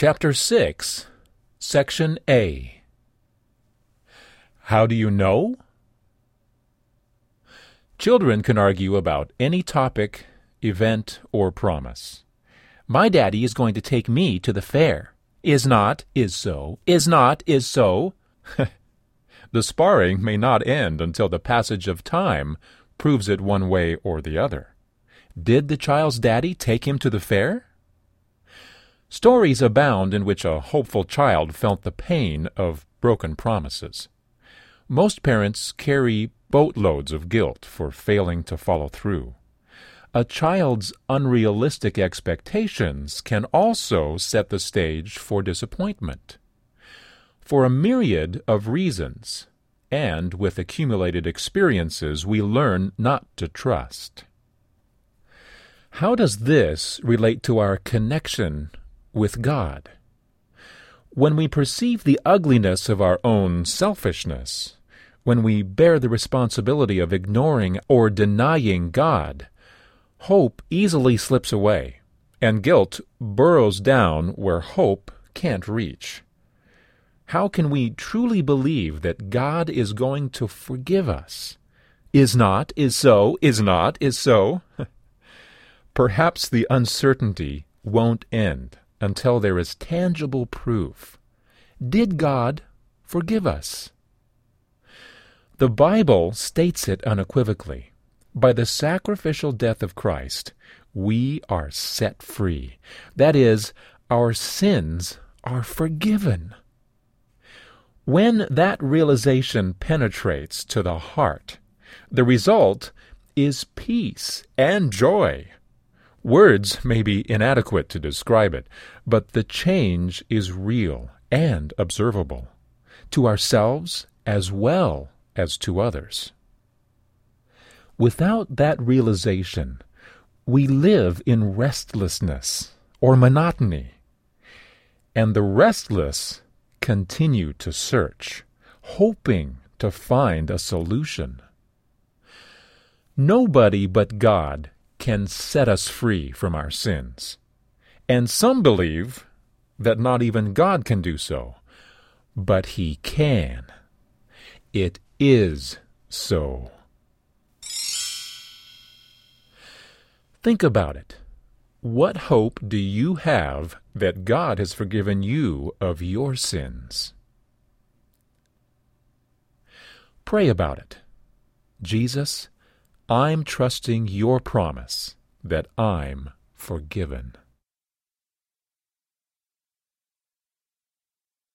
Chapter 6, Section A. How do you know? Children can argue about any topic, event, or promise. My daddy is going to take me to the fair. Is not, is so. Is not, is so. the sparring may not end until the passage of time proves it one way or the other. Did the child's daddy take him to the fair? Stories abound in which a hopeful child felt the pain of broken promises. Most parents carry boatloads of guilt for failing to follow through. A child's unrealistic expectations can also set the stage for disappointment. For a myriad of reasons, and with accumulated experiences, we learn not to trust. How does this relate to our connection with God? When we perceive the ugliness of our own selfishness, when we bear the responsibility of ignoring or denying God, hope easily slips away, and guilt burrows down where hope can't reach. How can we truly believe that God is going to forgive us? Is not, is so, is not, is so. Perhaps the uncertainty won't end until there is tangible proof. Did God forgive us? The Bible states it unequivocally. By the sacrificial death of Christ, we are set free. That is, our sins are forgiven. When that realization penetrates to the heart, the result is peace and joy. Words may be inadequate to describe it, but the change is real and observable, to ourselves as well as to others. Without that realization, we live in restlessness or monotony, and the restless continue to search, hoping to find a solution. Nobody but God can set us free from our sins. And some believe that not even God can do so, but He can. It is so. Think about it. What hope do you have that God has forgiven you of your sins? Pray about it. Jesus, I'm trusting your promise that I'm forgiven.